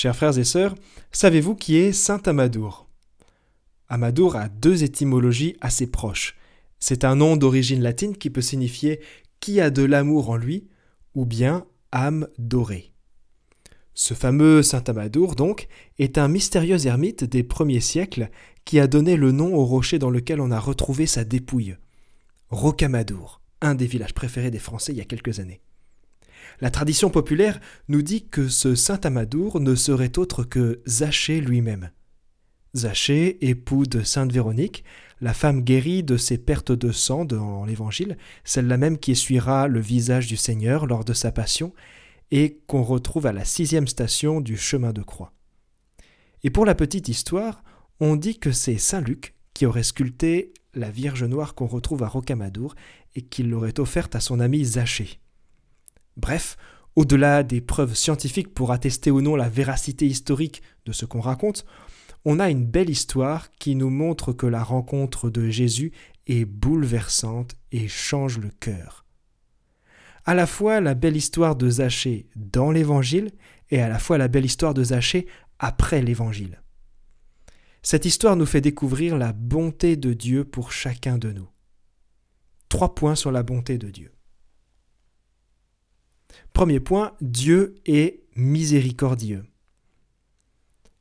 Chers frères et sœurs, savez-vous qui est Saint Amadour Amadour a deux étymologies assez proches. C'est un nom d'origine latine qui peut signifier qui a de l'amour en lui ou bien âme dorée. Ce fameux Saint Amadour, donc, est un mystérieux ermite des premiers siècles qui a donné le nom au rocher dans lequel on a retrouvé sa dépouille. Rocamadour, un des villages préférés des Français il y a quelques années. La tradition populaire nous dit que ce saint Amadour ne serait autre que Zachée lui-même. Zachée, époux de sainte Véronique, la femme guérie de ses pertes de sang dans l'Évangile, celle-là même qui essuiera le visage du Seigneur lors de sa passion, et qu'on retrouve à la sixième station du chemin de croix. Et pour la petite histoire, on dit que c'est Saint Luc qui aurait sculpté la Vierge Noire qu'on retrouve à Rocamadour et qu'il l'aurait offerte à son ami Zachée. Bref, au-delà des preuves scientifiques pour attester ou non la véracité historique de ce qu'on raconte, on a une belle histoire qui nous montre que la rencontre de Jésus est bouleversante et change le cœur. À la fois la belle histoire de Zachée dans l'Évangile et à la fois la belle histoire de Zachée après l'Évangile. Cette histoire nous fait découvrir la bonté de Dieu pour chacun de nous. Trois points sur la bonté de Dieu. Premier point, Dieu est miséricordieux.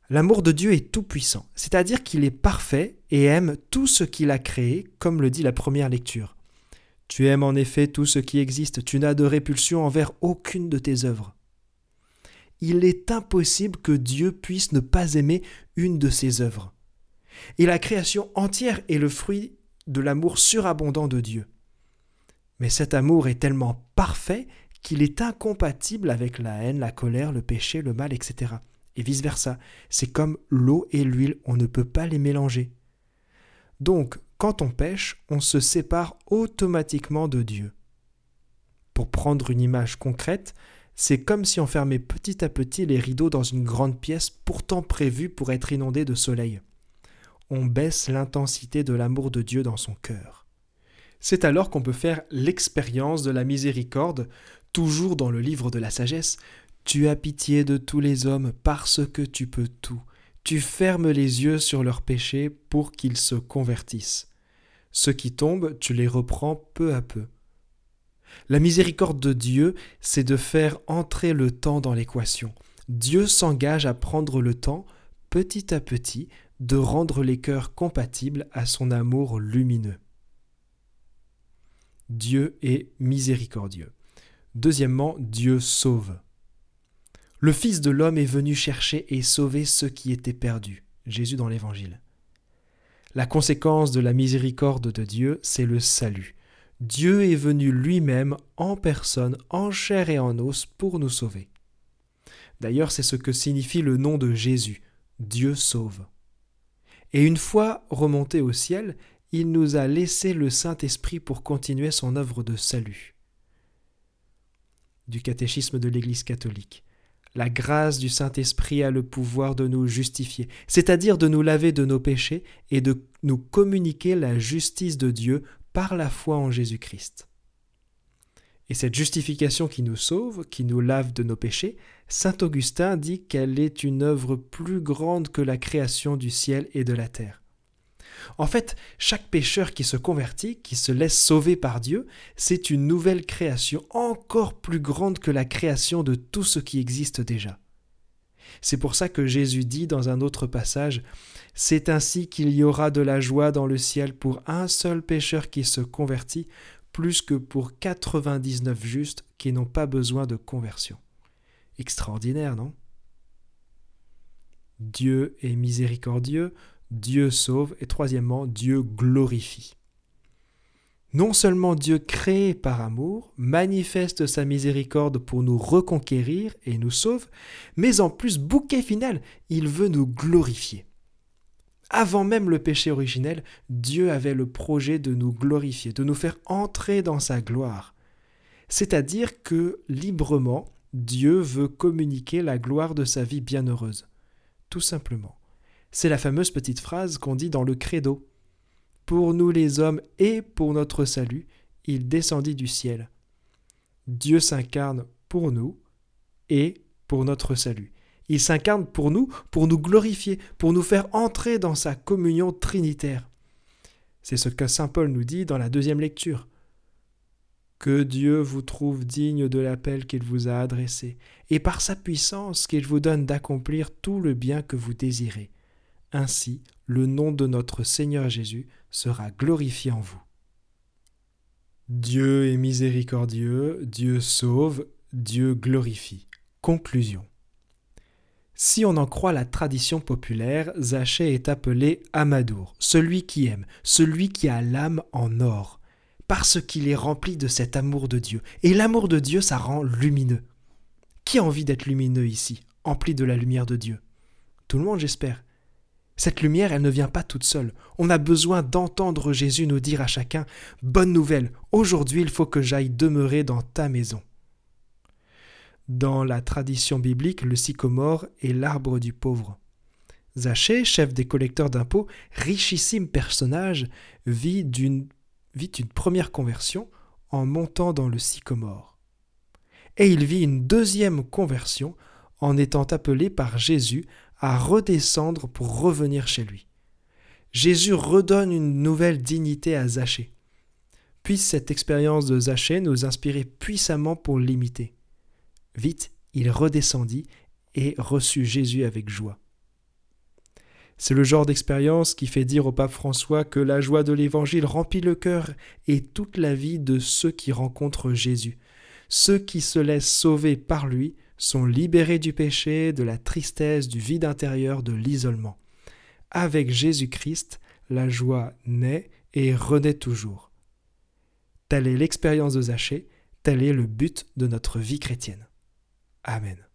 L'amour de Dieu est tout-puissant, c'est-à-dire qu'il est parfait et aime tout ce qu'il a créé, comme le dit la première lecture. Tu aimes en effet tout ce qui existe, tu n'as de répulsion envers aucune de tes œuvres. Il est impossible que Dieu puisse ne pas aimer une de ses œuvres. Et la création entière est le fruit de l'amour surabondant de Dieu. Mais cet amour est tellement parfait qu'il est incompatible avec la haine, la colère, le péché, le mal, etc. Et vice-versa. C'est comme l'eau et l'huile, on ne peut pas les mélanger. Donc, quand on pêche, on se sépare automatiquement de Dieu. Pour prendre une image concrète, c'est comme si on fermait petit à petit les rideaux dans une grande pièce pourtant prévue pour être inondée de soleil. On baisse l'intensité de l'amour de Dieu dans son cœur. C'est alors qu'on peut faire l'expérience de la miséricorde toujours dans le livre de la sagesse, tu as pitié de tous les hommes parce que tu peux tout. Tu fermes les yeux sur leurs péchés pour qu'ils se convertissent. Ceux qui tombent, tu les reprends peu à peu. La miséricorde de Dieu, c'est de faire entrer le temps dans l'équation. Dieu s'engage à prendre le temps, petit à petit, de rendre les cœurs compatibles à son amour lumineux. Dieu est miséricordieux. Deuxièmement, Dieu sauve. Le Fils de l'homme est venu chercher et sauver ceux qui étaient perdus. Jésus dans l'Évangile. La conséquence de la miséricorde de Dieu, c'est le salut. Dieu est venu lui-même en personne, en chair et en os, pour nous sauver. D'ailleurs, c'est ce que signifie le nom de Jésus. Dieu sauve. Et une fois remonté au ciel, il nous a laissé le Saint-Esprit pour continuer son œuvre de salut du catéchisme de l'Église catholique. La grâce du Saint-Esprit a le pouvoir de nous justifier, c'est-à-dire de nous laver de nos péchés et de nous communiquer la justice de Dieu par la foi en Jésus-Christ. Et cette justification qui nous sauve, qui nous lave de nos péchés, Saint Augustin dit qu'elle est une œuvre plus grande que la création du ciel et de la terre. En fait, chaque pécheur qui se convertit, qui se laisse sauver par Dieu, c'est une nouvelle création encore plus grande que la création de tout ce qui existe déjà. C'est pour ça que Jésus dit dans un autre passage C'est ainsi qu'il y aura de la joie dans le ciel pour un seul pécheur qui se convertit, plus que pour 99 justes qui n'ont pas besoin de conversion. Extraordinaire, non? Dieu est miséricordieux, Dieu sauve et troisièmement, Dieu glorifie. Non seulement Dieu créé par amour manifeste sa miséricorde pour nous reconquérir et nous sauve, mais en plus, bouquet final, il veut nous glorifier. Avant même le péché originel, Dieu avait le projet de nous glorifier, de nous faire entrer dans sa gloire. C'est-à-dire que librement, Dieu veut communiquer la gloire de sa vie bienheureuse. Tout simplement. C'est la fameuse petite phrase qu'on dit dans le credo. Pour nous les hommes et pour notre salut, il descendit du ciel. Dieu s'incarne pour nous et pour notre salut. Il s'incarne pour nous, pour nous glorifier, pour nous faire entrer dans sa communion trinitaire. C'est ce que Saint Paul nous dit dans la deuxième lecture. Que Dieu vous trouve digne de l'appel qu'il vous a adressé, et par sa puissance qu'il vous donne d'accomplir tout le bien que vous désirez. Ainsi, le nom de notre Seigneur Jésus sera glorifié en vous. Dieu est miséricordieux, Dieu sauve, Dieu glorifie. Conclusion. Si on en croit la tradition populaire, Zachée est appelé Amadour, celui qui aime, celui qui a l'âme en or, parce qu'il est rempli de cet amour de Dieu. Et l'amour de Dieu, ça rend lumineux. Qui a envie d'être lumineux ici, empli de la lumière de Dieu? Tout le monde, j'espère. Cette lumière, elle ne vient pas toute seule. On a besoin d'entendre Jésus nous dire à chacun Bonne nouvelle, aujourd'hui il faut que j'aille demeurer dans ta maison. Dans la tradition biblique, le sycomore est l'arbre du pauvre. Zachée, chef des collecteurs d'impôts, richissime personnage, vit d'une vit une première conversion en montant dans le sycomore. Et il vit une deuxième conversion en étant appelé par Jésus à redescendre pour revenir chez lui. Jésus redonne une nouvelle dignité à Zachée. Puisse cette expérience de Zachée nous inspirer puissamment pour l'imiter. Vite, il redescendit et reçut Jésus avec joie. C'est le genre d'expérience qui fait dire au pape François que la joie de l'Évangile remplit le cœur et toute la vie de ceux qui rencontrent Jésus. Ceux qui se laissent sauver par lui sont libérés du péché, de la tristesse, du vide intérieur, de l'isolement. Avec Jésus-Christ, la joie naît et renaît toujours. Telle est l'expérience de Zachée, tel est le but de notre vie chrétienne. Amen.